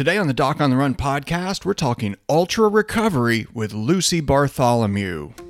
Today on the Doc on the Run podcast, we're talking ultra recovery with Lucy Bartholomew.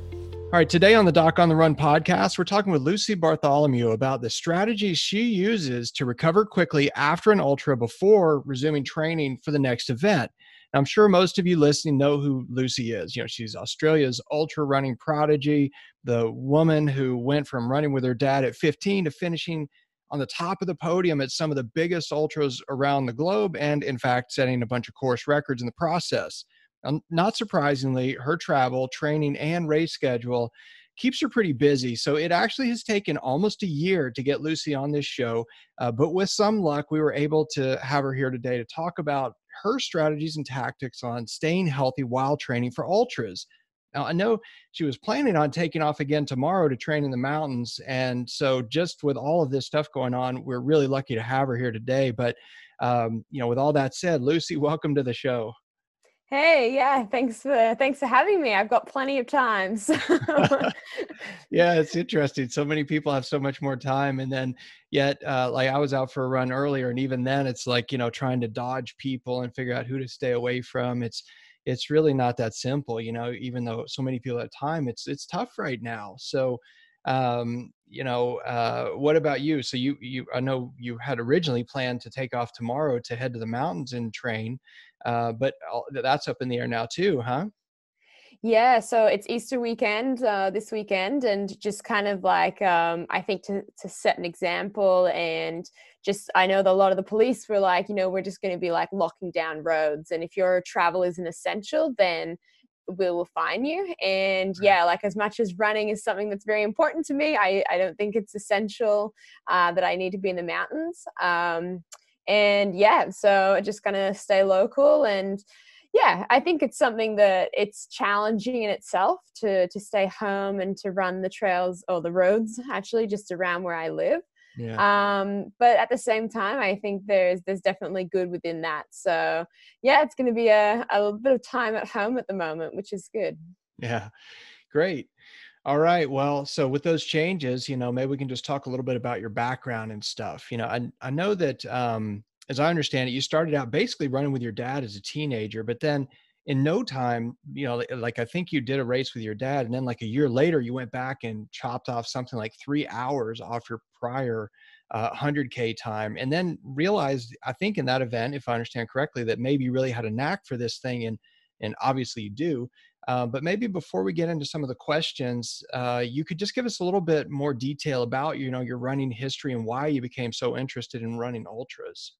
All right, today on the Doc on the Run podcast, we're talking with Lucy Bartholomew about the strategies she uses to recover quickly after an ultra before resuming training for the next event. I'm sure most of you listening know who Lucy is. You know, she's Australia's ultra running prodigy, the woman who went from running with her dad at 15 to finishing on the top of the podium at some of the biggest ultras around the globe, and in fact, setting a bunch of course records in the process. Not surprisingly, her travel, training, and race schedule keeps her pretty busy. So it actually has taken almost a year to get Lucy on this show. Uh, but with some luck, we were able to have her here today to talk about her strategies and tactics on staying healthy while training for ultras. Now, I know she was planning on taking off again tomorrow to train in the mountains. And so, just with all of this stuff going on, we're really lucky to have her here today. But, um, you know, with all that said, Lucy, welcome to the show. Hey, yeah, thanks for thanks for having me. I've got plenty of time. So. yeah, it's interesting. So many people have so much more time, and then yet, uh, like I was out for a run earlier, and even then, it's like you know trying to dodge people and figure out who to stay away from. It's it's really not that simple, you know. Even though so many people have time, it's it's tough right now. So um you know uh what about you so you you i know you had originally planned to take off tomorrow to head to the mountains and train uh, but that's up in the air now too, huh? Yeah, so it's Easter weekend uh, this weekend, and just kind of like um, I think to to set an example, and just I know that a lot of the police were like, you know, we're just going to be like locking down roads, and if your travel is an essential, then we will fine you. And yeah, like as much as running is something that's very important to me, I I don't think it's essential uh, that I need to be in the mountains. Um, and yeah so just gonna stay local and yeah i think it's something that it's challenging in itself to to stay home and to run the trails or the roads actually just around where i live. Yeah. um but at the same time i think there's there's definitely good within that. So yeah it's going to be a, a little bit of time at home at the moment which is good. Yeah. Great all right. Well, so with those changes, you know, maybe we can just talk a little bit about your background and stuff. You know, I I know that um, as I understand it, you started out basically running with your dad as a teenager, but then in no time, you know, like I think you did a race with your dad, and then like a year later, you went back and chopped off something like three hours off your prior uh, 100k time, and then realized, I think in that event, if I understand correctly, that maybe you really had a knack for this thing, and and obviously you do. Uh, but maybe before we get into some of the questions, uh, you could just give us a little bit more detail about you know your running history and why you became so interested in running ultras.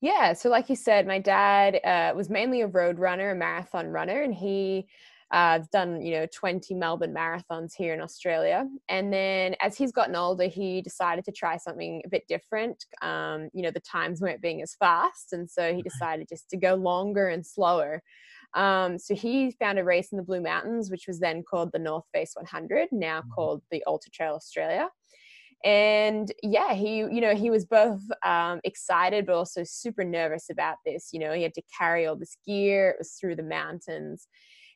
Yeah, so like you said, my dad uh, was mainly a road runner, a marathon runner, and he uh, done you know 20 Melbourne marathons here in Australia. And then as he's gotten older, he decided to try something a bit different. Um, you know, the times weren't being as fast, and so he decided just to go longer and slower. Um, so he found a race in the Blue Mountains, which was then called the North Face 100, now mm-hmm. called the Ultra Trail Australia. And yeah, he, you know, he was both um, excited but also super nervous about this. You know, he had to carry all this gear. It was through the mountains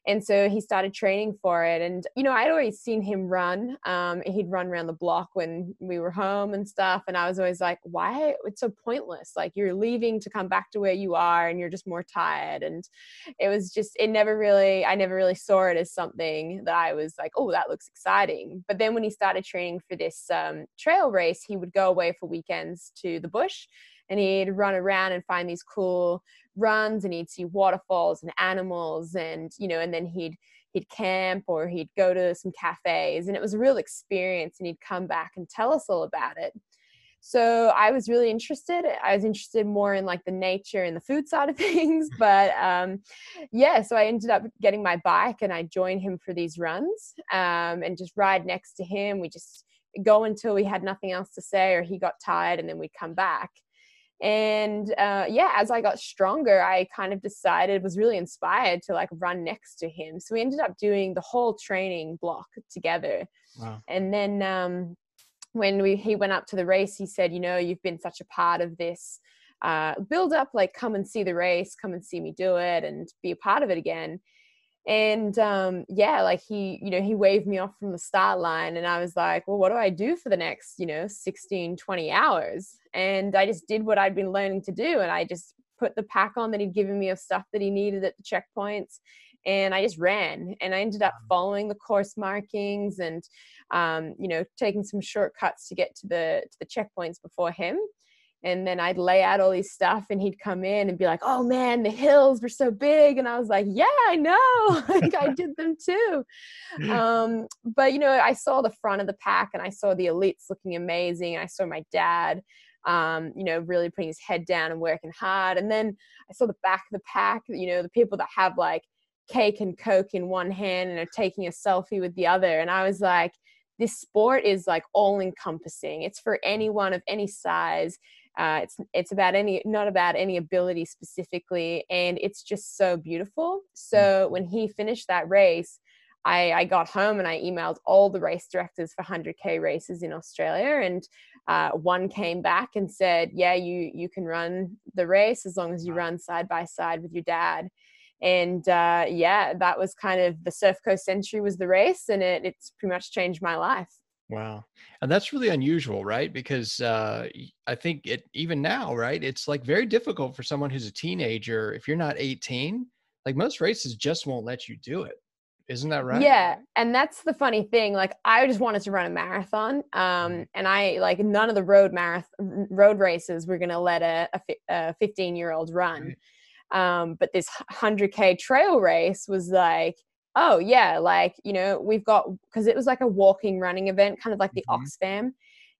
and so he started training for it. And you know i'd always seen him run um, he'd run around the block when we were home and stuff. And i was always like why? It's so pointless. Like you're leaving to come back to where you are and you're just more tired. And it was just it never really i never really saw it as something that i was like oh that looks exciting. But then when he started training for this um, trail race he would go away for weekends to the bush and he'd run around and find these cool runs and he'd see waterfalls and animals and you know and then he'd he'd camp or he'd go to some cafes and it was a real experience and he'd come back and tell us all about it. So i was really interested. I was interested more in like the nature and the food side of things but um, yeah so i ended up getting my bike and i joined him for these runs um, and just ride next to him. We just go until we had nothing else to say or he got tired and then we'd come back and uh, yeah as i got stronger i kind of decided was really inspired to like run next to him. So we ended up doing the whole training block together. Wow. and then um, when we he went up to the race he said you know you've been such a part of this uh, build up like come and see the race come and see me do it and be a part of it again. And um, yeah like he you know he waved me off from the start line and i was like well what do i do for the next you know 16 20 hours and i just did what i'd been learning to do and i just put the pack on that he'd given me of stuff that he needed at the checkpoints and i just ran and i ended up following the course markings and um, you know taking some shortcuts to get to the to the checkpoints before him and then I'd lay out all these stuff and he'd come in and be like, "Oh man, the hills were so big." And I was like, "Yeah, I know. like I did them too." Um, but you know, I saw the front of the pack and I saw the elites looking amazing. And I saw my dad um, you know, really putting his head down and working hard. And then I saw the back of the pack, you know, the people that have like cake and coke in one hand and are taking a selfie with the other. And I was like, this sport is like all encompassing. It's for anyone of any size uh, it's it's about any not about any ability specifically, and it's just so beautiful. Mm. So when he finished that race, I, I got home and I emailed all the race directors for 100k races in Australia, and uh, one came back and said, "Yeah, you you can run the race as long as you run side by side with your dad." And uh, yeah, that was kind of the Surf Coast Century was the race, and it it's pretty much changed my life. Wow. And that's really unusual, right? Because uh, I think it even now, right? It's like very difficult for someone who's a teenager. If you're not 18, like most races just won't let you do it. Isn't that right? Yeah. And that's the funny thing. Like I just wanted to run a marathon. Um, mm-hmm. and I like none of the road marathon road races were going to let a, a 15 year old run. Um, but this 100K trail race was like, oh yeah like you know we've got because it was like a walking running event kind of like the mm-hmm. oxfam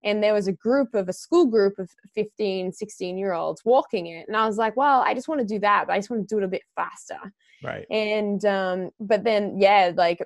and there was a group of a school group of 15 16 year olds walking it and i was like well i just want to do that but i just want to do it a bit faster. Right. And um but then yeah like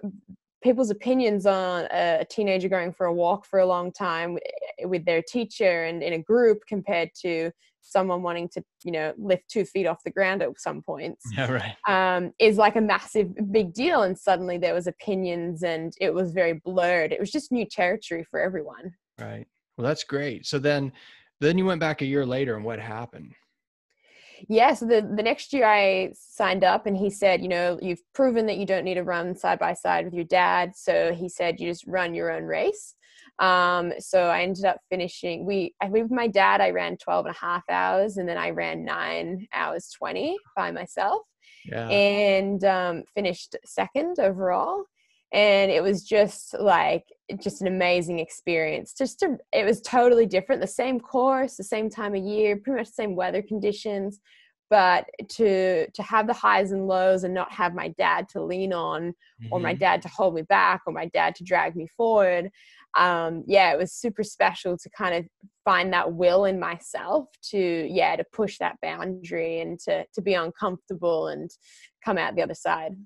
people's opinions on a teenager going for a walk for a long time with their teacher and in a group compared to someone wanting to you know lift two feet off the ground at some points yeah right. um, is like a massive big deal and suddenly there was opinions and it was very blurred. It was just new territory for everyone. Right well that's great so then then you went back a year later and what happened yeah so the, the next year i signed up and he said you know you've proven that you don't need to run side by side with your dad so he said you just run your own race um, so I ended up finishing, we, I with my dad, I ran 12 and a half hours and then I ran nine hours 20 by myself yeah. and um, finished second overall. And it was just like, just an amazing experience. Just to, it was totally different. The same course, the same time of year, pretty much the same weather conditions, but to to have the highs and lows and not have my dad to lean on mm-hmm. or my mm-hmm. dad to hold me back or my dad to drag me forward um, yeah, it was super special to kind of find that will in myself to, yeah, to push that boundary and to, to be uncomfortable and come out the other side.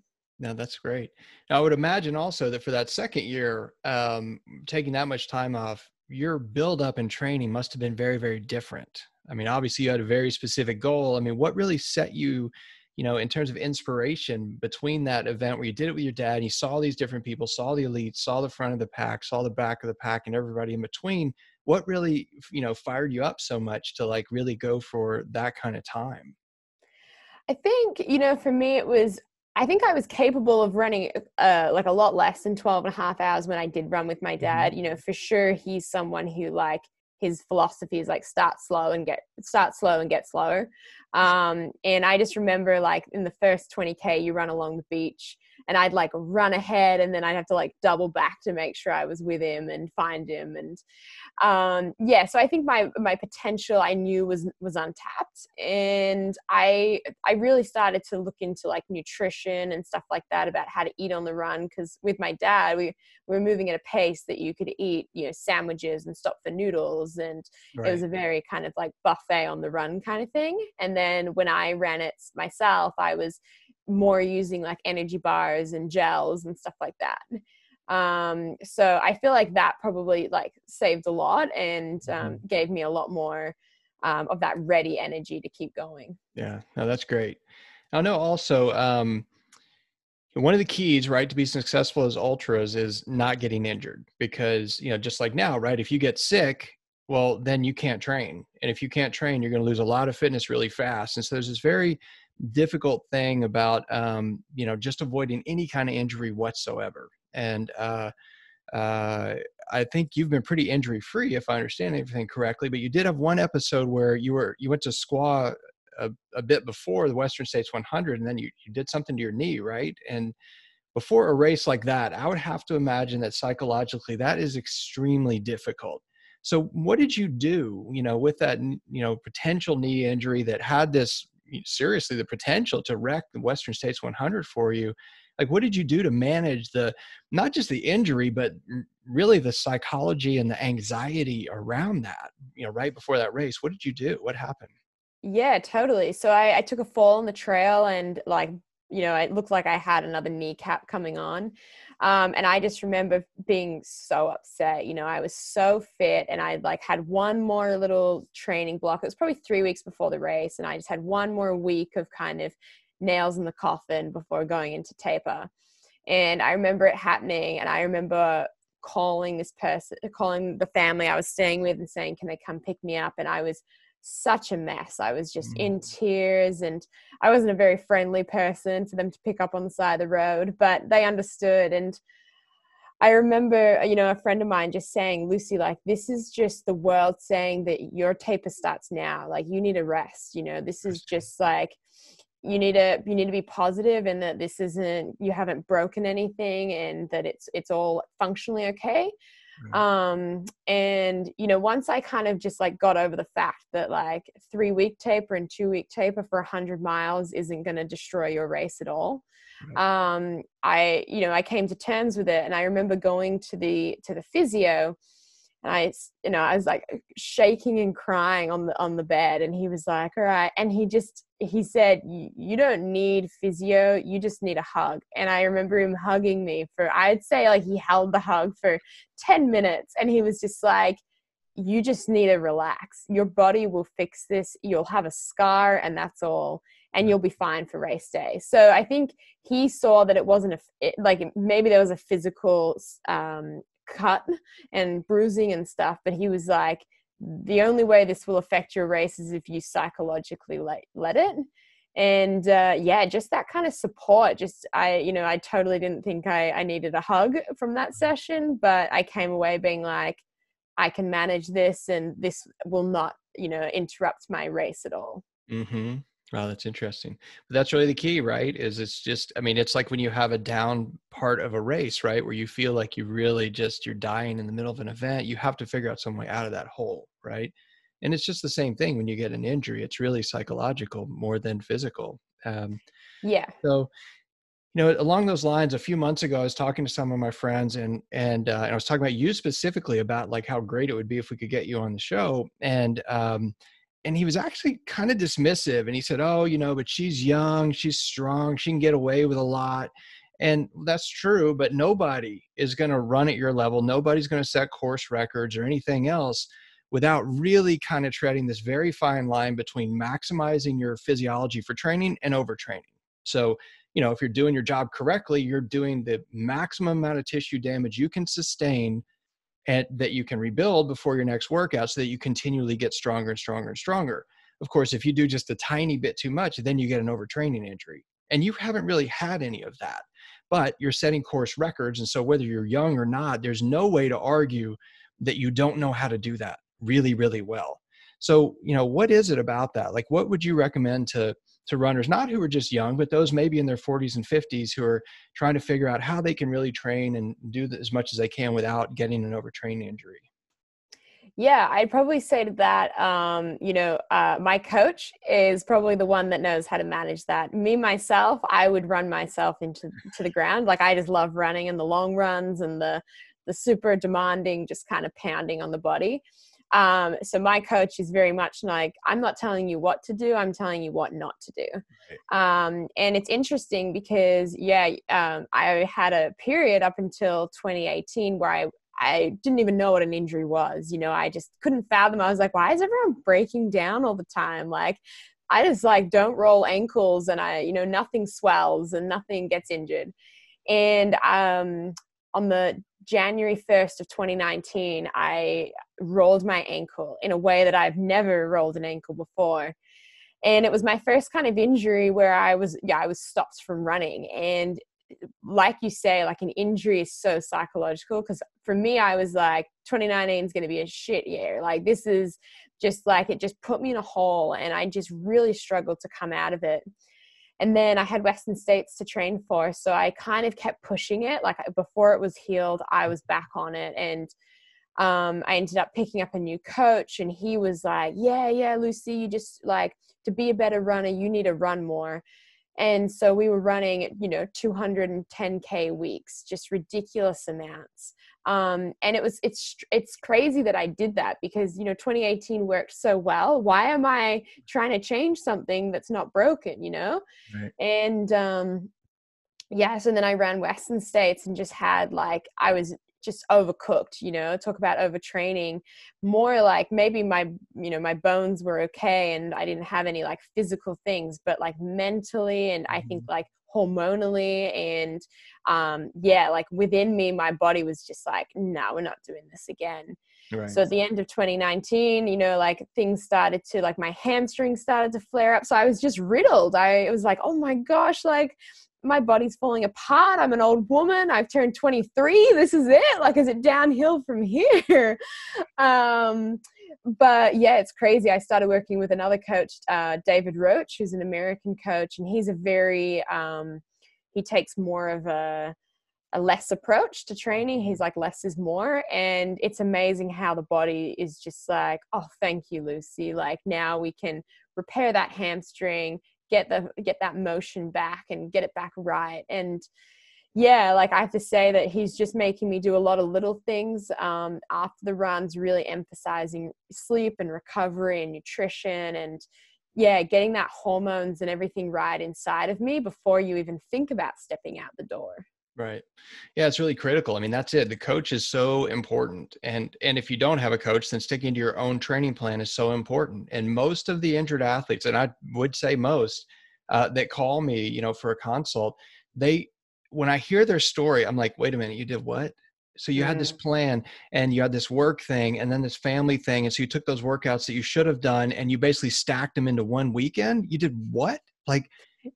No, that's great. Now, I would imagine also that for that second year, um, taking that much time off, your build up and training must have been very, very different. I mean, obviously, you had a very specific goal. I mean, what really set you you know, in terms of inspiration between that event where you did it with your dad and you saw these different people, saw the elite, saw the front of the pack, saw the back of the pack and everybody in between, what really, you know, fired you up so much to like really go for that kind of time? I think, you know, for me, it was, I think I was capable of running uh, like a lot less than 12 and a half hours when I did run with my mm-hmm. dad. You know, for sure, he's someone who like his philosophy is like start slow and get start slow and get slower um, and i just remember like in the first 20k you run along the beach and I'd like run ahead and then I'd have to like double back to make sure I was with him and find him and um yeah so I think my my potential I knew was was untapped and I I really started to look into like nutrition and stuff like that about how to eat on the run because with my dad we, we were moving at a pace that you could eat you know sandwiches and stop for noodles and right. it was a very kind of like buffet on the run kind of thing and then when I ran it myself I was more using like energy bars and gels and stuff like that um so i feel like that probably like saved a lot and um, mm-hmm. gave me a lot more um, of that ready energy to keep going. Yeah, no, that's great. I know also um, one of the keys, right, to be successful as ultras is not getting injured because you know just like now, right, if you get sick, well then you can't train, and if you can't train, you're going to lose a lot of fitness really fast. And so there's this very difficult thing about um, you know just avoiding any kind of injury whatsoever. And uh, uh, I think you've been pretty injury free, if I understand everything correctly. But you did have one episode where you were you went to squaw a, a bit before the Western States 100, and then you you did something to your knee, right? And before a race like that, I would have to imagine that psychologically that is extremely difficult. So, what did you do, you know, with that, you know, potential knee injury that had this seriously the potential to wreck the Western States 100 for you? like what did you do to manage the not just the injury but really the psychology and the anxiety around that you know right before that race? What did you do? What happened? Yeah totally. So i, I took a fall on the trail and like you know it looked like i had another kneecap coming on um, and i just remember being so upset you know i was so fit and i like had one more little training block it was probably three weeks before the race and i just had one more week of kind of nails in the coffin before going into taper. And I remember it happening, and I remember calling this person, calling the family I was staying with, and saying, "Can they come pick me up?" And I was such a mess. I was just in mm. tears, and I wasn't a very friendly person for them to pick up on the side of the road, but they understood. And I remember, you know, a friend of mine just saying, Lucy, like, this is just the world saying that your taper starts now. Like, you need a rest. You know, this is just like, you need to you need to be positive and that this isn't you haven't broken anything and that it's it's all functionally okay. Um and you know once i kind of just like got over the fact that like three week taper and two week taper for a 100 miles isn't going to destroy your race at all. Um i you know i came to terms with it and i remember going to the to the physio and I, you know, I was like shaking and crying on the on the bed, and he was like, "All right," and he just he said, "You don't need physio, you just need a hug." And I remember him hugging me for I'd say like he held the hug for ten minutes, and he was just like, "You just need to relax. Your body will fix this. You'll have a scar, and that's all." and you'll be fine for race day. So I think he saw that it wasn't a it, like maybe there was a physical um, cut and bruising and stuff but he was like the only way this will affect your race is if you psychologically let, let it and uh, yeah just that kind of support just i you know i totally didn't think I, I needed a hug from that session but i came away being like i can manage this and this will not you know interrupt my race at all mm-hmm. Wow, that's interesting. But that's really the key, right? Is it's just, I mean, it's like when you have a down part of a race, right? Where you feel like you really just, you're dying in the middle of an event. You have to figure out some way out of that hole, right? And it's just the same thing when you get an injury. It's really psychological more than physical. Um, yeah. So, you know, along those lines, a few months ago, I was talking to some of my friends, and and, uh, and I was talking about you specifically about like how great it would be if we could get you on the show. And um, and he was actually kind of dismissive and he said oh you know but she's young she's strong she can get away with a lot and that's true but nobody is going to run at your level nobody's going to set course records or anything else without really kind of treading this very fine line between maximizing your physiology for training and overtraining so you know if you're doing your job correctly you're doing the maximum amount of tissue damage you can sustain and that you can rebuild before your next workout so that you continually get stronger and stronger and stronger. Of course, if you do just a tiny bit too much, then you get an overtraining injury. And you haven't really had any of that. But you're setting course records. And so, whether you're young or not, there's no way to argue that you don't know how to do that really, really well. So, you know, what is it about that? Like, what would you recommend to to runners, not who are just young, but those maybe in their 40s and 50s who are trying to figure out how they can really train and do as much as they can without getting an overtraining injury? Yeah, I'd probably say that, um, you know, uh, my coach is probably the one that knows how to manage that. Me myself, I would run myself into to the ground. Like I just love running and the long runs and the the super demanding, just kind of pounding on the body. Um, so my coach is very much like, I'm not telling you what to do, I'm telling you what not to do. Um, and it's interesting because, yeah, um, I had a period up until 2018 where I I didn't even know what an injury was. You know, I just couldn't fathom. I was like, why is everyone breaking down all the time? Like, I just like don't roll ankles and I, you know, nothing swells and nothing gets injured. And um, on the January 1st of 2019, I rolled my ankle in a way that I've never rolled an ankle before. And it was my first kind of injury where I was, yeah, I was stopped from running. And like you say, like an injury is so psychological. Because for me, I was like, 2019 is going to be a shit year. Like, this is just like, it just put me in a hole. And I just really struggled to come out of it and then I had Western States to train for. So I kind of kept pushing it. Like before it was healed, I was back on it. And um, I ended up picking up a new coach, and he was like, Yeah, yeah, Lucy, you just like to be a better runner, you need to run more. And so we were running, you know, 210K weeks, just ridiculous amounts um, and it was it's it's crazy that i did that because you know 2018 worked so well why am i trying to change something that's not broken you know right. and um yes and then i ran western states and just had like i was just overcooked you know talk about overtraining more like maybe my you know my bones were okay and i didn't have any like physical things but like mentally and i think mm-hmm. like hormonally and um yeah like within me my body was just like no we're not doing this again right. so at the end of 2019 you know like things started to like my hamstring started to flare up so i was just riddled i it was like oh my gosh like my body's falling apart. I'm an old woman. I've turned 23. This is it. Like, is it downhill from here? Um, but yeah, it's crazy. I started working with another coach, uh, David Roche, who's an American coach, and he's a very um, he takes more of a a less approach to training. He's like less is more, and it's amazing how the body is just like, oh, thank you, Lucy. Like now we can repair that hamstring, get the get that motion back, and get it back right, and yeah, like I have to say that he's just making me do a lot of little things um, after the runs, really emphasizing sleep and recovery and nutrition and yeah, getting that hormones and everything right inside of me before you even think about stepping out the door. Right. Yeah, it's really critical. I mean, that's it. The coach is so important. And and if you don't have a coach, then sticking to your own training plan is so important. And most of the injured athletes, and I would say most, uh, that call me, you know, for a consult, they when I hear their story, I'm like, wait a minute, you did what? So you yeah. had this plan and you had this work thing and then this family thing. And so you took those workouts that you should have done and you basically stacked them into one weekend. You did what? Like,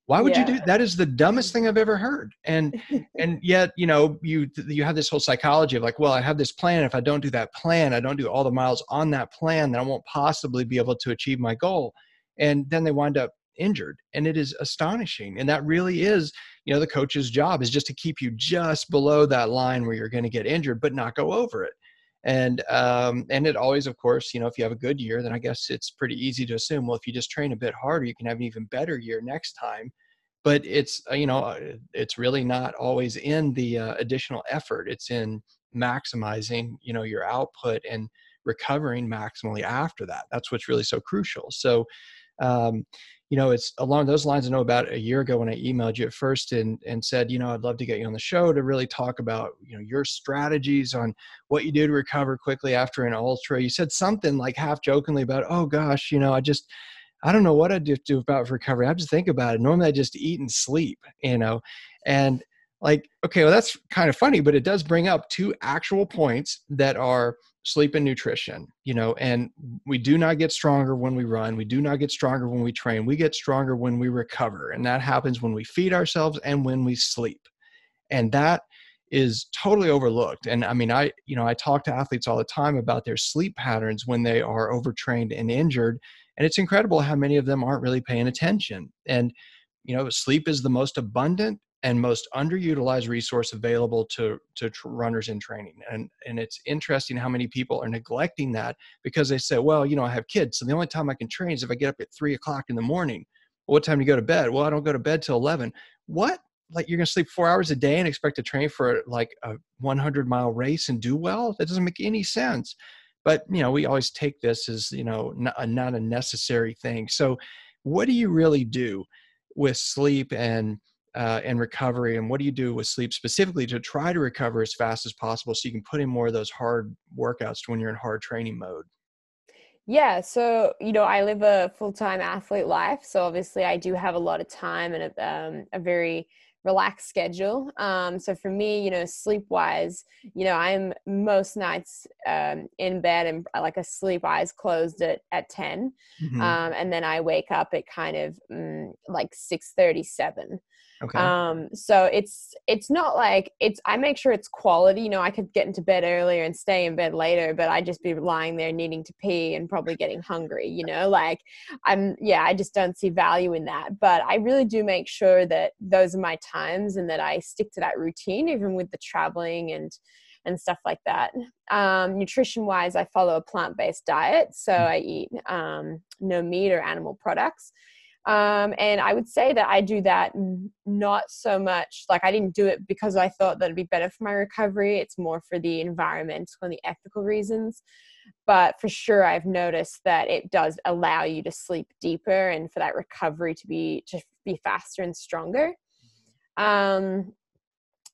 why would yeah. you do that is the dumbest thing I've ever heard. And and yet, you know, you you have this whole psychology of like, well, I have this plan. If I don't do that plan, I don't do all the miles on that plan, then I won't possibly be able to achieve my goal. And then they wind up injured. And it is astonishing. And that really is you know the coach's job is just to keep you just below that line where you're going to get injured but not go over it. And um, and it always of course you know if you have a good year then i guess it's pretty easy to assume well if you just train a bit harder you can have an even better year next time. But it's uh, you know uh, it's really not always in the uh, additional effort. It's in maximizing you know your output and recovering maximally after that. That's what's really so crucial. So um, you know, it's along those lines. I know about a year ago when I emailed you at first and, and said, you know, I'd love to get you on the show to really talk about, you know, your strategies on what you do to recover quickly after an ultra. You said something like half jokingly about, oh gosh, you know, I just, I don't know what I do, do about recovery. I have to think about it. Normally I just eat and sleep, you know, and like, okay, well, that's kind of funny, but it does bring up two actual points that are sleep and nutrition you know and we do not get stronger when we run we do not get stronger when we train we get stronger when we recover and that happens when we feed ourselves and when we sleep and that is totally overlooked and i mean i you know i talk to athletes all the time about their sleep patterns when they are overtrained and injured and it's incredible how many of them aren't really paying attention and you know sleep is the most abundant and most underutilized resource available to to tr- runners in training. And and it's interesting how many people are neglecting that because they say well you know i have kids so the only time i can train is if i get up at three o'clock in the morning. What time do you go to bed? Well i don't go to bed till 11 what? Like you're going to sleep four hours a day and expect to train for like a 100 mile race and do well? That doesn't make any sense. But you know we always take this as you know not, not a necessary thing. So what do you really do with sleep and uh, and recovery and what do you do with sleep specifically to try to recover as fast as possible so you can put in more of those hard workouts when you're in hard training mode yeah, so you know, I live a full-time athlete life, so obviously I do have a lot of time and a, um, a very relaxed schedule. Um, so for me, you know, sleep-wise, you know, I'm most nights um, in bed and uh, like asleep, eyes closed at at 10 mm-hmm. um, and then I wake up at kind of mm, like six thirty-seven. Okay. Um, so it's it's not like it's I make sure it's quality. You know, I could get into bed earlier and stay in bed later, but I'd just be lying there needing to pee and probably getting hungry, you know, like I'm yeah, I just don't see value in that. But I really do make sure that those are my times and that I stick to that routine even with the traveling and and stuff like that. Um, nutrition wise, I follow a plant based diet. So mm. I eat um, no meat or animal products. Um, and I would say that I do that not so much like I didn't do it because I thought that it'd be better for my recovery. It's more for the environmental and the ethical reasons. But for sure, I've noticed that it does allow you to sleep deeper and for that recovery to be to be faster and stronger. Um,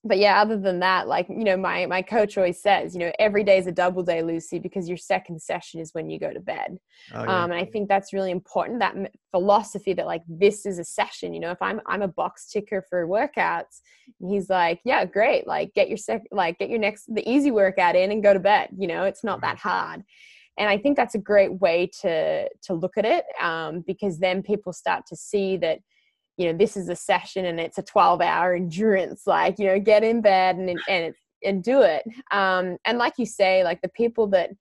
but yeah other than that like you know my my coach always says you know every day is a double day lucy because your second session is when you go to bed. Oh, yeah. um, and i think that's really important that philosophy that like this is a session you know if i'm i'm a box ticker for workouts he's like yeah great like get your sec like get your next the easy workout in and go to bed you know it's not that hard. And i think that's a great way to to look at it um, because then people start to see that you know this is a session and it's a 12 hour endurance like you know get in bed and and and do it. Um and like you say like the people that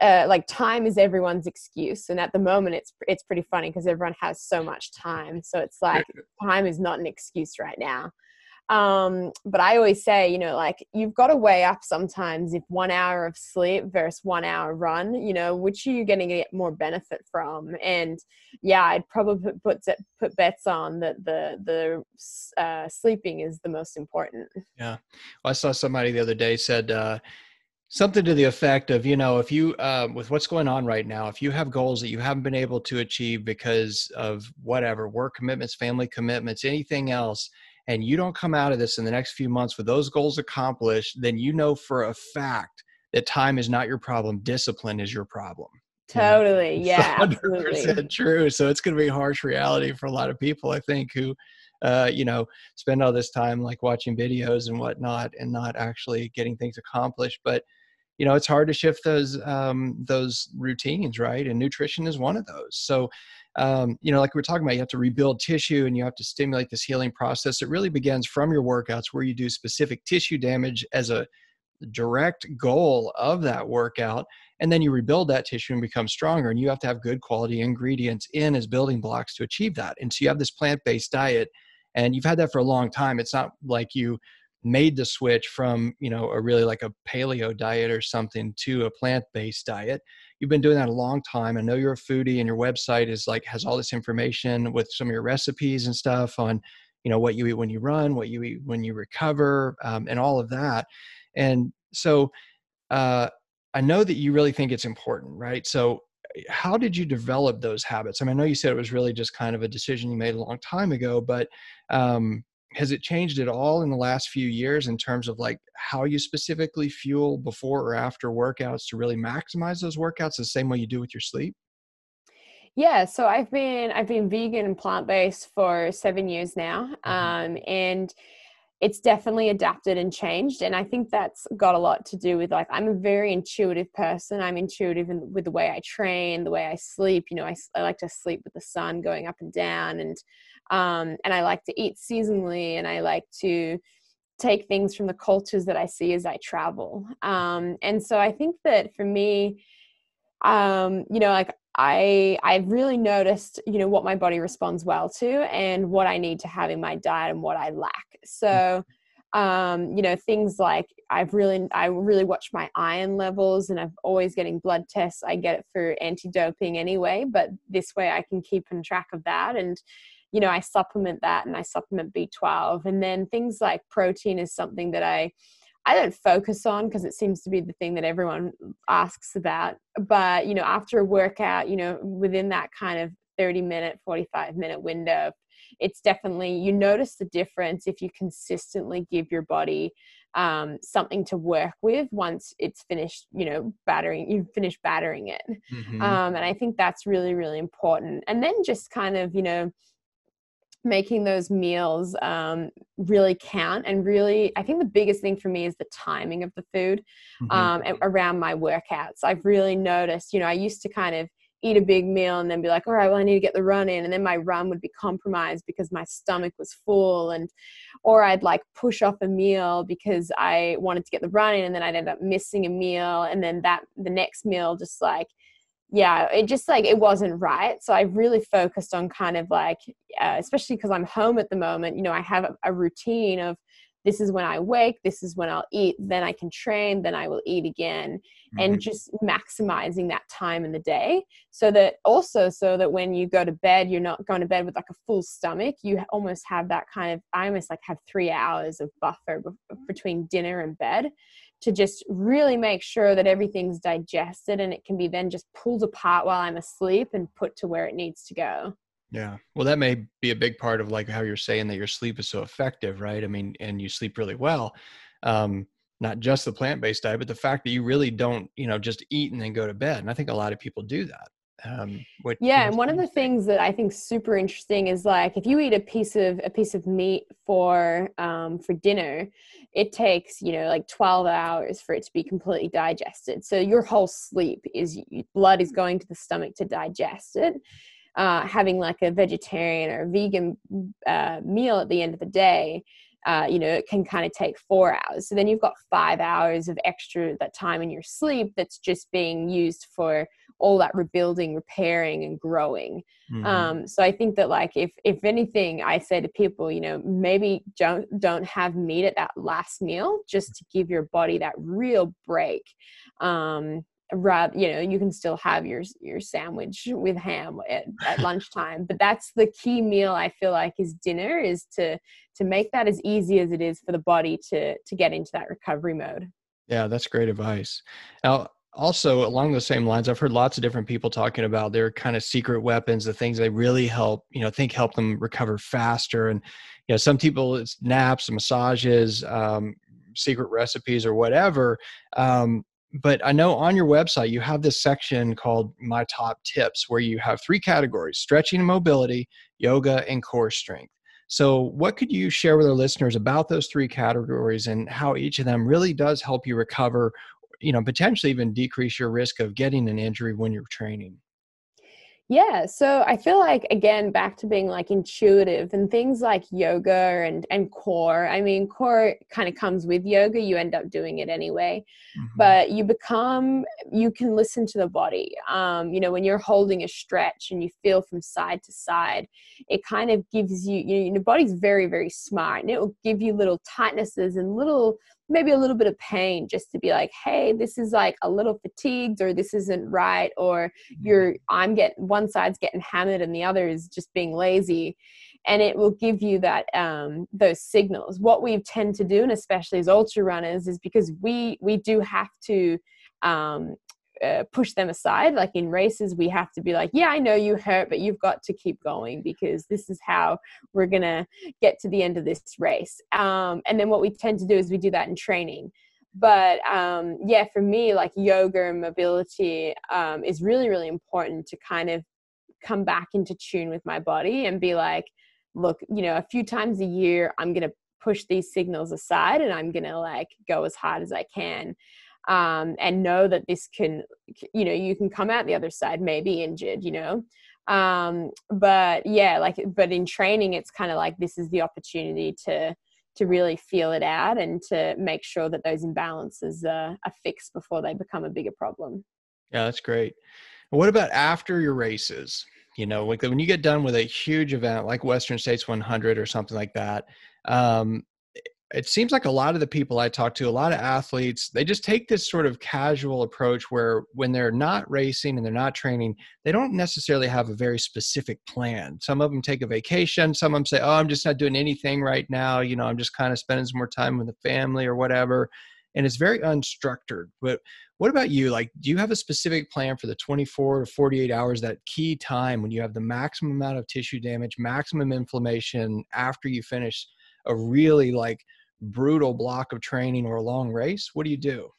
uh, like time is everyone's excuse. And at the moment it's it's pretty funny because everyone has so much time. So it's like time is not an excuse right now um, but I always say, you know, like you've got to weigh up sometimes if one hour of sleep versus one hour run, you know, which are you going to get more benefit from? And yeah, I'd probably put put bets on that the the uh, sleeping is the most important. Yeah, well, I saw somebody the other day said. Uh, something to the effect of you know if you uh, with what's going on right now if you have goals that you haven't been able to achieve because of whatever work commitments family commitments anything else and you don't come out of this in the next few months with those goals accomplished, then you know for a fact that time is not your problem. Discipline is your problem. Totally. Yeah. 100% absolutely. true. So it's going to be a harsh reality for a lot of people, I think, who, uh, you know, spend all this time like watching videos and whatnot and not actually getting things accomplished. But, you know, it's hard to shift those, um, those routines, right? And nutrition is one of those. So, um, you know, like we are talking about, you have to rebuild tissue and you have to stimulate this healing process. It really begins from your workouts where you do specific tissue damage as a direct goal of that workout. And then you rebuild that tissue and become stronger. And you have to have good quality ingredients in as building blocks to achieve that. And so you have this plant based diet and you've had that for a long time. It's not like you made the switch from you know a really like a paleo diet or something to a plant-based diet. You've been doing that a long time. I know you're a foodie and your website is like has all this information with some of your recipes and stuff on you know what you eat when you run what you eat when you recover um, and all of that. And so uh, i know that you really think it's important right? So how did you develop those habits? I mean i know you said it was really just kind of a decision you made a long time ago but um, has it changed at all in the last few years in terms of like how you specifically fuel before or after workouts to really maximize those workouts the same way you do with your sleep yeah so i've been i've been vegan and plant-based for seven years now mm-hmm. um, and it's definitely adapted and changed and i think that's got a lot to do with like i'm a very intuitive person i'm intuitive in, with the way i train the way i sleep you know I, I like to sleep with the sun going up and down and um, and I like to eat seasonally, and I like to take things from the cultures that I see as I travel. Um, and so I think that for me, um, you know, like I I've really noticed, you know, what my body responds well to and what I need to have in my diet and what I lack. So um, you know, things like I've really I really watch my iron levels and I'm always getting blood tests. I get it for anti-doping anyway, but this way I can keep in track of that and you know, I supplement that and I supplement B12. And then things like protein is something that I I don't focus on because it seems to be the thing that everyone asks about. But, you know, after a workout, you know, within that kind of 30 minute, 45 minute window, it's definitely you notice the difference if you consistently give your body um, something to work with once it's finished you know battering you've finished battering it mm-hmm. um, and i think that's really really important and then just kind of you know making those meals um, really count and really i think the biggest thing for me is the timing of the food mm-hmm. um, around my workouts i've really noticed you know i used to kind of eat a big meal and then be like, all right, well, I need to get the run in. And then my run would be compromised because my stomach was full. And, or I'd like push off a meal because I wanted to get the run in and then I'd end up missing a meal. And then that, the next meal, just like, yeah, it just like, it wasn't right. So I really focused on kind of like, uh, especially because I'm home at the moment, you know, I have a, a routine of, this is when I wake, this is when I'll eat, then I can train, then I will eat again. Mm-hmm. And just maximizing that time in the day so that also, so that when you go to bed, you're not going to bed with like a full stomach. You almost have that kind of, I almost like have three hours of buffer between dinner and bed to just really make sure that everything's digested and it can be then just pulled apart while I'm asleep and put to where it needs to go. Yeah. Well, that may be a big part of like how you're saying that your sleep is so effective, right? I mean, and you sleep really well. Um, not just the plant-based diet, but the fact that you really don't, you know, just eat and then go to bed. And I think a lot of people do that. Um, what, yeah, and one of the things that I think super interesting is like if you eat a piece of a piece of meat for um, for dinner, it takes you know like 12 hours for it to be completely digested. So your whole sleep is blood is going to the stomach to digest it uh, having like a vegetarian or vegan uh, meal at the end of the day, uh, you know, it can kind of take four hours. So then you've got five hours of extra that time in your sleep that's just being used for all that rebuilding, repairing, and growing. Mm-hmm. Um, so I think that like if if anything, I say to people, you know, maybe don't don't have meat at that last meal just to give your body that real break. Um, rather you know you can still have your your sandwich with ham at, at lunchtime but that's the key meal i feel like is dinner is to to make that as easy as it is for the body to to get into that recovery mode yeah that's great advice now also along the same lines i've heard lots of different people talking about their kind of secret weapons the things they really help you know think help them recover faster and you know some people it's naps massages um, secret recipes or whatever um, but I know on your website you have this section called My Top Tips where you have three categories stretching and mobility, yoga, and core strength. So, what could you share with our listeners about those three categories and how each of them really does help you recover, you know, potentially even decrease your risk of getting an injury when you're training? Yeah, so I feel like again back to being like intuitive and things like yoga and and core. I mean, core kind of comes with yoga. You end up doing it anyway, mm-hmm. but you become you can listen to the body. Um, you know, when you're holding a stretch and you feel from side to side, it kind of gives you you know your body's very very smart and it will give you little tightnesses and little maybe a little bit of pain just to be like hey this is like a little fatigued or this isn't right or mm-hmm. you're i'm getting one side's getting hammered and the other is just being lazy and it will give you that um, those signals what we tend to do and especially as ultra runners is because we we do have to um, uh, push them aside. Like in races, we have to be like, yeah, I know you hurt, but you've got to keep going because this is how we're going to get to the end of this race. Um, and then what we tend to do is we do that in training. But um, yeah, for me, like yoga and mobility um, is really, really important to kind of come back into tune with my body and be like, look, you know, a few times a year, I'm going to push these signals aside and I'm going to like go as hard as I can um, and know that this can you know you can come out the other side maybe injured you know? Um, but yeah like but in training it's kind of like this is the opportunity to to really feel it out and to make sure that those imbalances are, are fixed before they become a bigger problem. Yeah that's great. What about after your races? You know like when you get done with a huge event like western states 100 or something like that um, it seems like a lot of the people I talk to, a lot of athletes, they just take this sort of casual approach where when they're not racing and they're not training, they don't necessarily have a very specific plan. Some of them take a vacation. Some of them say, Oh, I'm just not doing anything right now. You know, I'm just kind of spending some more time with the family or whatever. and it's very unstructured. But what about you? Like, do you have a specific plan for the 24 to 48 hours, that key time when you have the maximum amount of tissue damage, maximum inflammation after you finish a really like brutal block of training or a long race? What do you do?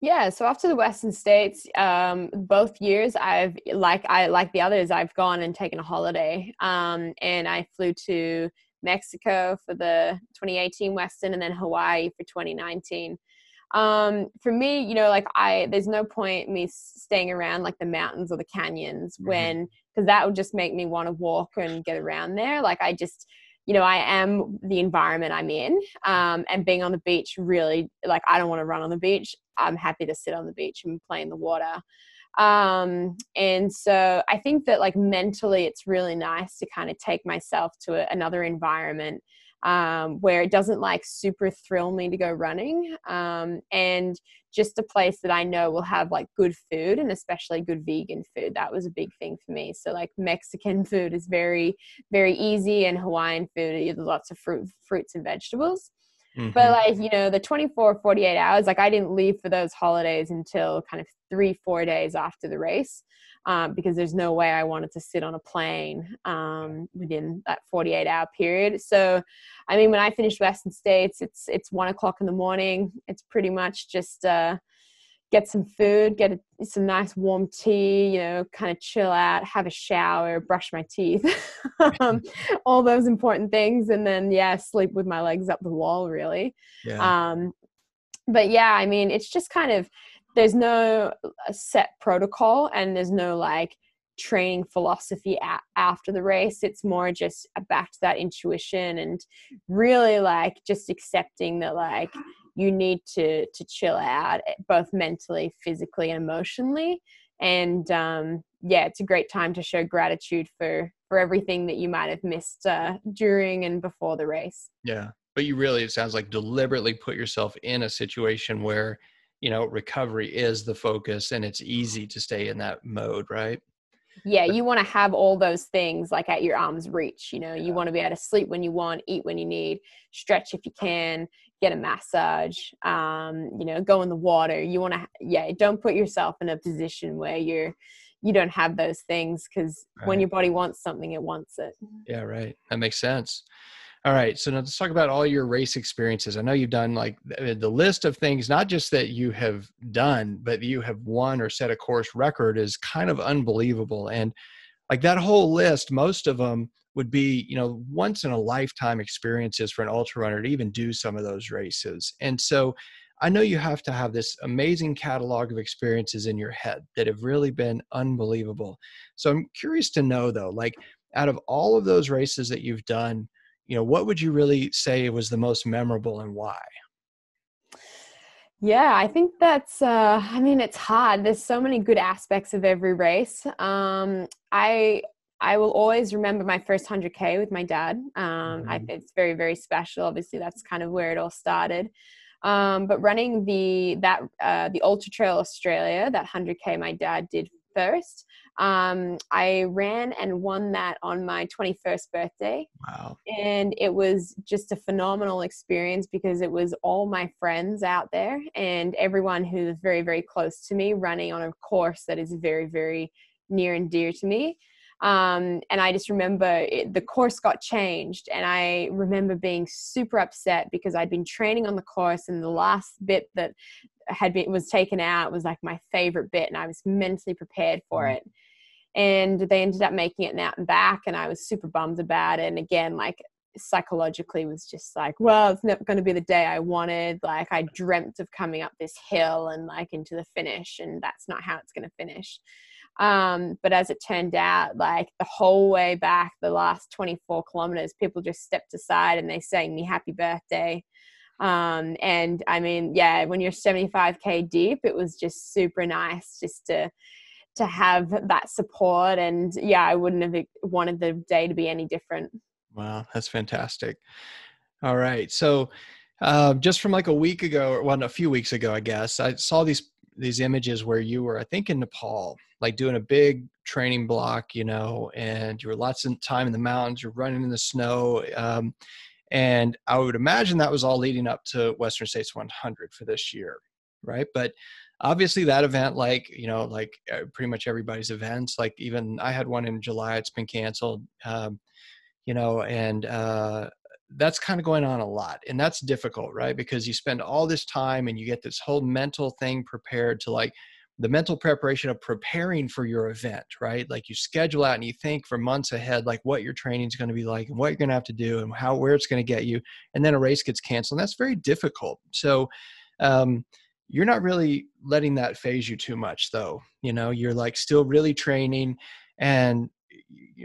Yeah, so after the Western States, um, both years I've like I like the others, I've gone and taken a holiday, um, and I flew to Mexico for the 2018 Western, and then Hawaii for 2019. Um, for me, you know, like I, there's no point me staying around like the mountains or the canyons mm-hmm. when, because that would just make me want to walk and get around there. Like I just, you know, I am the environment I'm in. Um, and being on the beach really, like, I don't want to run on the beach. I'm happy to sit on the beach and play in the water. Um, and so I think that, like, mentally, it's really nice to kind of take myself to a, another environment um, where it doesn't like super thrill me to go running um, and just a place that i know will have like good food and especially good vegan food. That was a big thing for me. So like mexican food is very very easy and hawaiian food there's lots of fruit fruits and vegetables mm-hmm. but like you know the 24 48 hours like i didn't leave for those holidays until kind of three four days after the race um, because there's no way I wanted to sit on a plane um, within that 48 hour period. So, I mean, when I finished Western States, it's it's one o'clock in the morning. It's pretty much just uh, get some food, get a, some nice warm tea, you know, kind of chill out, have a shower, brush my teeth, um, all those important things, and then yeah, sleep with my legs up the wall, really. Yeah. Um, but yeah, I mean, it's just kind of there's no uh, set protocol and there's no like training philosophy a- after the race it's more just back to that intuition and really like just accepting that like you need to to chill out eh, both mentally physically and emotionally. And um yeah it's a great time to show gratitude for for everything that you might have missed uh, during and before the race. Yeah but you really it sounds like deliberately put yourself in a situation where you know recovery is the focus and it's easy to stay in that mode right yeah you want to have all those things like at your arm's reach you know? You want to be able to sleep when you want eat when you need stretch if you can get a massage um, you know go in the water. You want to yeah don't put yourself in a position where you're you don't have those things because right. when your body wants something it wants it. Yeah right. That makes sense all right. So now let's talk about all your race experiences. I know you've done like the list of things, not just that you have done, but you have won or set a course record is kind of unbelievable. And like that whole list, most of them would be, you know, once in a lifetime experiences for an ultra runner to even do some of those races. And so I know you have to have this amazing catalog of experiences in your head that have really been unbelievable. So I'm curious to know though, like out of all of those races that you've done, you know what would you really say was the most memorable and why yeah i think that's uh i mean it's hard there's so many good aspects of every race um i I will always remember my first 100K with my dad. Um, mm-hmm. I, it's very, very special. Obviously, that's kind of where it all started. Um, but running the that uh, the Ultra Trail Australia, that 100K my dad did first. Um, I ran and won that on my 21st birthday. Wow. And it was just a phenomenal experience because it was all my friends out there and everyone who's very, very close to me running on a course that is very, very near and dear to me. Um, and I just remember it, the course got changed, and I remember being super upset because I'd been training on the course, and the last bit that had been was taken out was like my favorite bit, and I was mentally prepared for mm. it and they ended up making it out and back and i was super bummed about it. And again like psychologically was just like well it's not going to be the day i wanted. Like i dreamt of coming up this hill and like into the finish and that's not how it's going to finish. Um, but as it turned out like the whole way back the last 24 kilometers people just stepped aside and they sang me happy birthday. Um, and i mean yeah when you're 75k deep it was just super nice just to to have that support and yeah i wouldn't have wanted the day to be any different wow that's fantastic all right so uh, just from like a week ago or well a few weeks ago i guess i saw these these images where you were i think in nepal like doing a big training block you know and you were lots of time in the mountains you're running in the snow um, And I would imagine that was all leading up to Western States 100 for this year, right? But obviously that event like you know like uh, pretty much everybody's events like even i had one in july it's been canceled um, you know and uh, that's kind of going on a lot and that's difficult right? Because you spend all this time and you get this whole mental thing prepared to like the mental preparation of preparing for your event right? Like you schedule out and you think for months ahead like what your training is going to be like and what you're going to have to do and how where it's going to get you and then a race gets canceled and that's very difficult. So um, you're not really letting that phase you too much though. You know you're like still really training and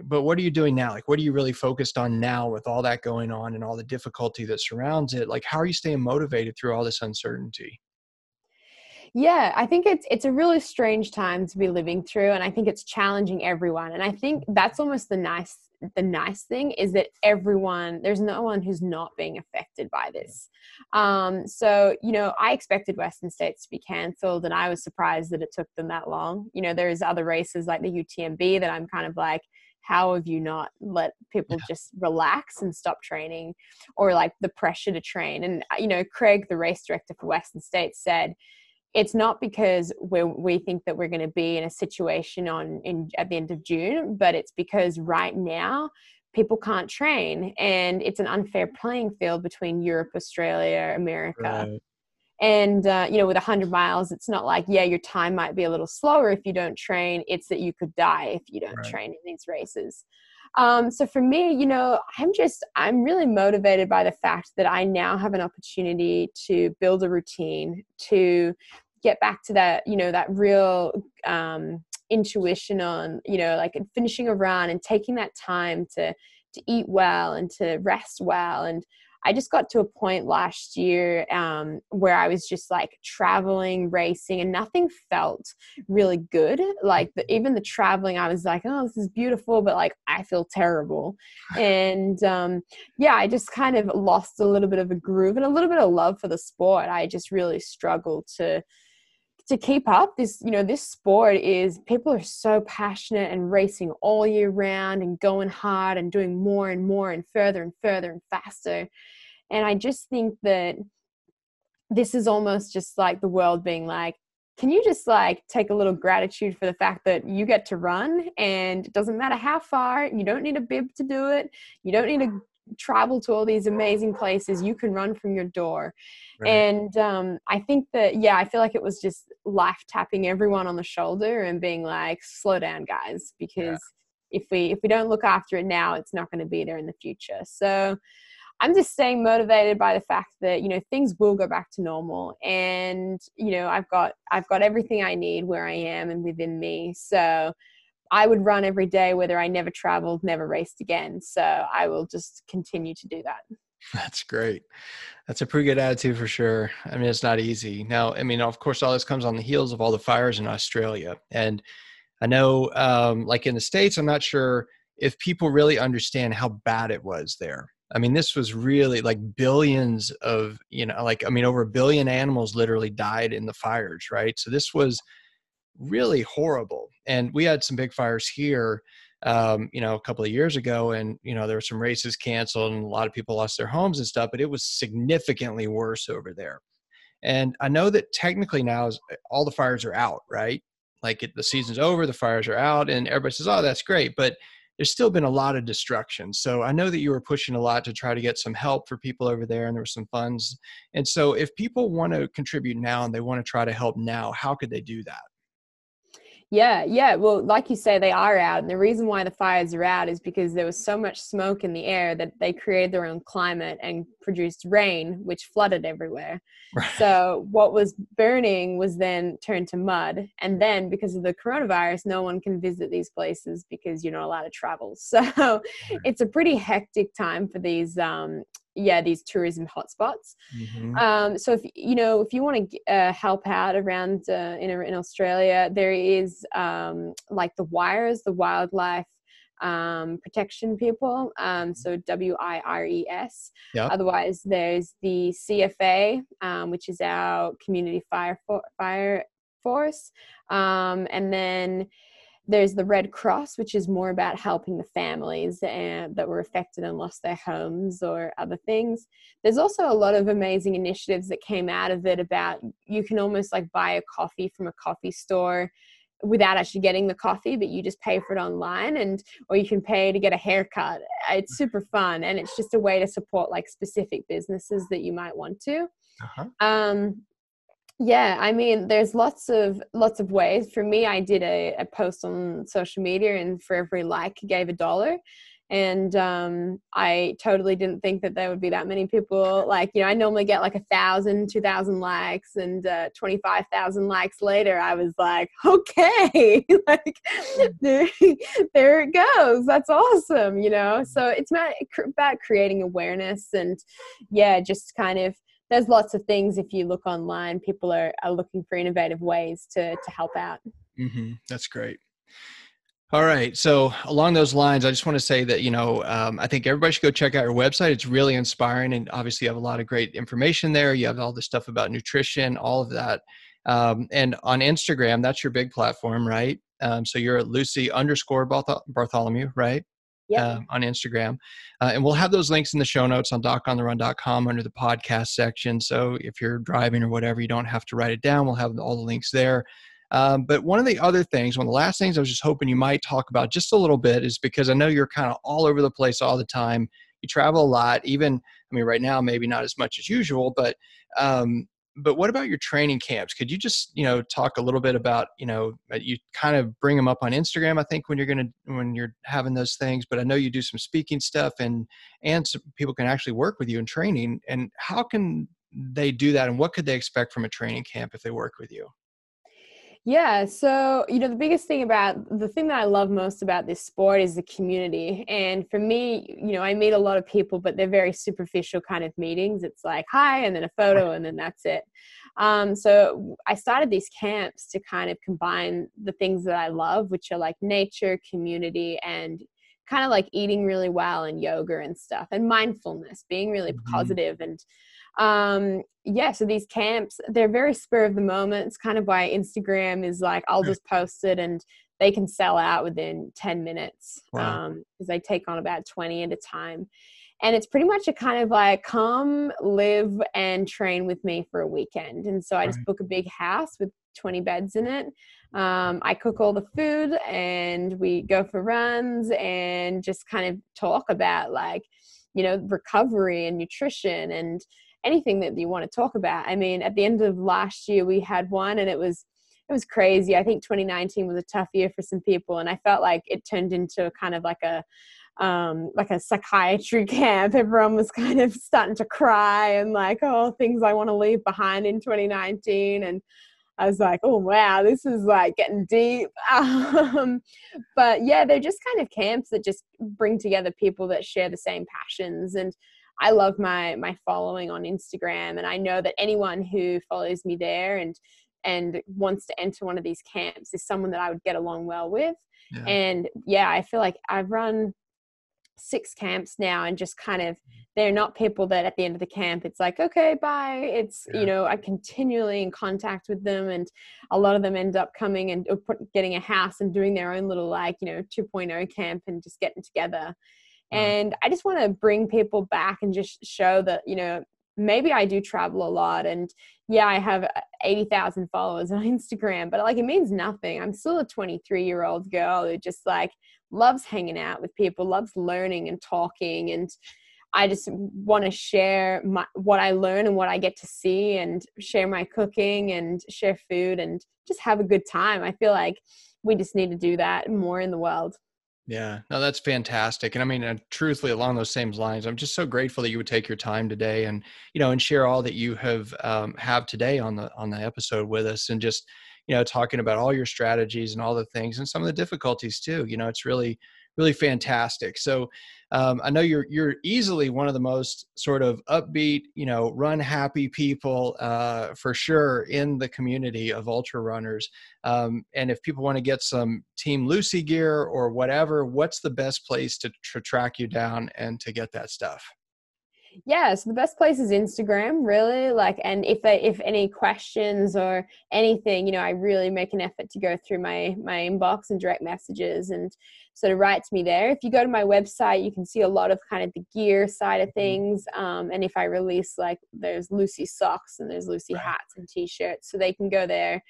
but what are you doing now? Like what are you really focused on now with all that going on and all the difficulty that surrounds it? Like how are you staying motivated through all this uncertainty yeah, I think it's it's a really strange time to be living through and I think it's challenging everyone. And I think that's almost the nice the nice thing is that everyone there's no one who's not being affected by this um, so you know i expected western states to be cancelled and i was surprised that it took them that long you know there's other races like the utmb that i'm kind of like how have you not let people yeah. just relax and stop training or like the pressure to train and you know craig the race director for western states said it's not because we we think that we're going to be in a situation on in at the end of June, but it's because right now people can't train and it's an unfair playing field between Europe, Australia, America. Right. And uh, you know, with 100 miles, it's not like yeah, your time might be a little slower if you don't train. It's that you could die if you don't right. train in these races. Um, so for me, you know, I'm just, I'm really motivated by the fact that I now have an opportunity to build a routine, to get back to that you know that real um, intuition on you know like finishing a run and taking that time to to eat well and to rest well and I just got to a point last year um, where I was just like traveling, racing, and nothing felt really good. Like the, even the traveling, I was like, oh, this is beautiful, but like I feel terrible. And um, yeah, I just kind of lost a little bit of a groove and a little bit of love for the sport. I just really struggled to to keep up this you know this sport is people are so passionate and racing all year round and going hard and doing more and more and further and further and faster. And i just think that this is almost just like the world being like can you just like take a little gratitude for the fact that you get to run and it doesn't matter how far you don't need a bib to do it you don't need to travel to all these amazing places you can run from your door right. and um, i think that yeah i feel like it was just life tapping everyone on the shoulder and being like slow down guys because yeah. if we if we don't look after it now it's not going to be there in the future so i'm just staying motivated by the fact that you know things will go back to normal and you know i've got i've got everything i need where i am and within me so I would run every day, whether I never traveled, never raced again. So I will just continue to do that. That's great. That's a pretty good attitude for sure. I mean, it's not easy. Now, I mean, of course, all this comes on the heels of all the fires in Australia. And I know, um, like in the States, I'm not sure if people really understand how bad it was there. I mean, this was really like billions of, you know, like, I mean, over a billion animals literally died in the fires, right? So this was really horrible. And we had some big fires here, um, you know, a couple of years ago, and you know there were some races canceled and a lot of people lost their homes and stuff. But it was significantly worse over there. And I know that technically now is, eh, all the fires are out, right? Like it, the season's over, the fires are out, and everybody says, "Oh, that's great," but there's still been a lot of destruction. So I know that you were pushing a lot to try to get some help for people over there, and there were some funds. And so, if people want to contribute now and they want to try to help now, how could they do that? Yeah, yeah. Well, like you say, they are out. And the reason why the fires are out is because there was so much smoke in the air that they created their own climate and produced rain, which flooded everywhere. Right. So, what was burning was then turned to mud. And then, because of the coronavirus, no one can visit these places because you're not allowed to travel. So, it's a pretty hectic time for these um, yeah these tourism hotspots mm-hmm. um, so if you know if you want to uh, help out around uh, in, in australia there is um, like the wires the wildlife um, protection people um, so w-i-r-e-s yep. otherwise there's the cfa um, which is our community fire for- fire force um, and then there's the Red Cross, which is more about helping the families and, that were affected and lost their homes or other things. There's also a lot of amazing initiatives that came out of it about you can almost like buy a coffee from a coffee store without actually getting the coffee but you just pay for it online and or you can pay to get a haircut it's super fun and it's just a way to support like specific businesses that you might want to uh-huh. um yeah i mean there's lots of lots of ways. For me i did a, a post on social media and for every like gave a dollar. And um, i totally didn't think that there would be that many people like you know i normally get like a thousand two thousand likes and uh, 25000 likes later i was like okay. Like there, there it goes. That's awesome you know? So it's about, about creating awareness and yeah just kind of there's lots of things if you look online people are, are looking for innovative ways to to help out. Mm-hmm. that's great. All right. So along those lines i just want to say that you know um, i think everybody should go check out your website. It's really inspiring and obviously you have a lot of great information there. You have all the stuff about nutrition all of that. Um, and on instagram that's your big platform right? Um, so you're at lucy underscore bartholomew right yep. uh, on Instagram. Uh, and we'll have those links in the show notes on docontherun.com under the podcast section. So if you're driving or whatever, you don't have to write it down. We'll have all the links there. Um, but one of the other things, one of the last things I was just hoping you might talk about just a little bit is because I know you're kind of all over the place all the time. You travel a lot, even, I mean, right now, maybe not as much as usual, but um, but what about your training camps? Could you just you know talk a little bit about you know you kind of bring them up on instagram i think when you're gonna when you're having those things but i know you do some speaking stuff and and people can actually work with you in training and how can they do that and what could they expect from a training camp if they work with you yeah, so you know the biggest thing about the thing that I love most about this sport is the community. And for me, you know, I meet a lot of people, but they're very superficial kind of meetings. It's like hi and then a photo and then that's it. Um, so I started these camps to kind of combine the things that I love, which are like nature, community, and kind of like eating really well and yoga and stuff and mindfulness, being really mm-hmm. positive and um yeah so these camps they're very spur of the moment. It's kind of why instagram is like i'll just post it and they can sell out within 10 minutes wow. um because they take on about 20 at a time. And it's pretty much a kind of like come live and train with me for a weekend. And so i just book a big house with 20 beds in it. Um, i cook all the food and we go for runs and just kind of talk about like you know recovery and nutrition and anything that you want to talk about. I mean, at the end of last year, we had one and it was it was crazy. I think 2019 was a tough year for some people, and I felt like it turned into kind of like a um, like a psychiatry camp. Everyone was kind of starting to cry and like, oh, things I want to leave behind in 2019. And I was like, oh wow, this is like getting deep. Um, but yeah, they're just kind of camps that just bring together people that share the same passions and I love my my following on Instagram, and I know that anyone who follows me there and and wants to enter one of these camps is someone that I would get along well with. Yeah. And yeah, I feel like I've run six camps now and just kind of they're not people that at the end of the camp it's like okay bye it's yeah. you know i continually in contact with them and a lot of them end up coming and getting a house and doing their own little like you know 2.0 camp and just getting together and i just want to bring people back and just show that you know maybe i do travel a lot and yeah i have uh, 80,000 followers on instagram but like it means nothing. I'm still a 23 year old girl who just like loves hanging out with people loves learning and talking and i just want to share my, what i learn and what i get to see and share my cooking and share food and just have a good time. I feel like we just need to do that more in the world yeah, no, that's fantastic. And I mean, uh, truthfully, along those same lines, I'm just so grateful that you would take your time today and you know and share all that you have um, have today on the on the episode with us, and just you know talking about all your strategies and all the things and some of the difficulties too. You know, it's really really fantastic. So um, I know you're you're easily one of the most sort of upbeat, you know, run happy people uh, for sure in the community of ultra runners. Um, and if people want to get some Team Lucy gear or whatever, what's the best place to, to track you down and to get that stuff? Yeah so the best place is instagram really like and if they if any questions or anything you know i really make an effort to go through my my inbox and direct messages and sort of write to me there if you go to my website you can see a lot of kind of the gear side of mm-hmm. things um, and if i release like there's lucy socks and there's lucy right. hats and t-shirts so they can go there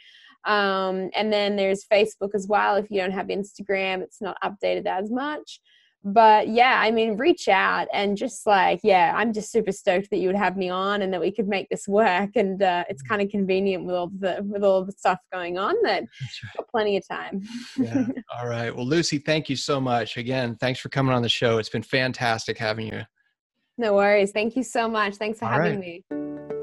um, and then there's facebook as well if you don't have instagram it's not updated as much but yeah i mean reach out and just like yeah i'm just super stoked that you would have me on and that we could make this work. And uh, it's kind of convenient with all the with all the stuff going on that right. got plenty of time. Yeah. all right. Well lucy thank you so much. Again thanks for coming on the show. It's been fantastic having you. No worries. Thank you so much. Thanks for all having right. me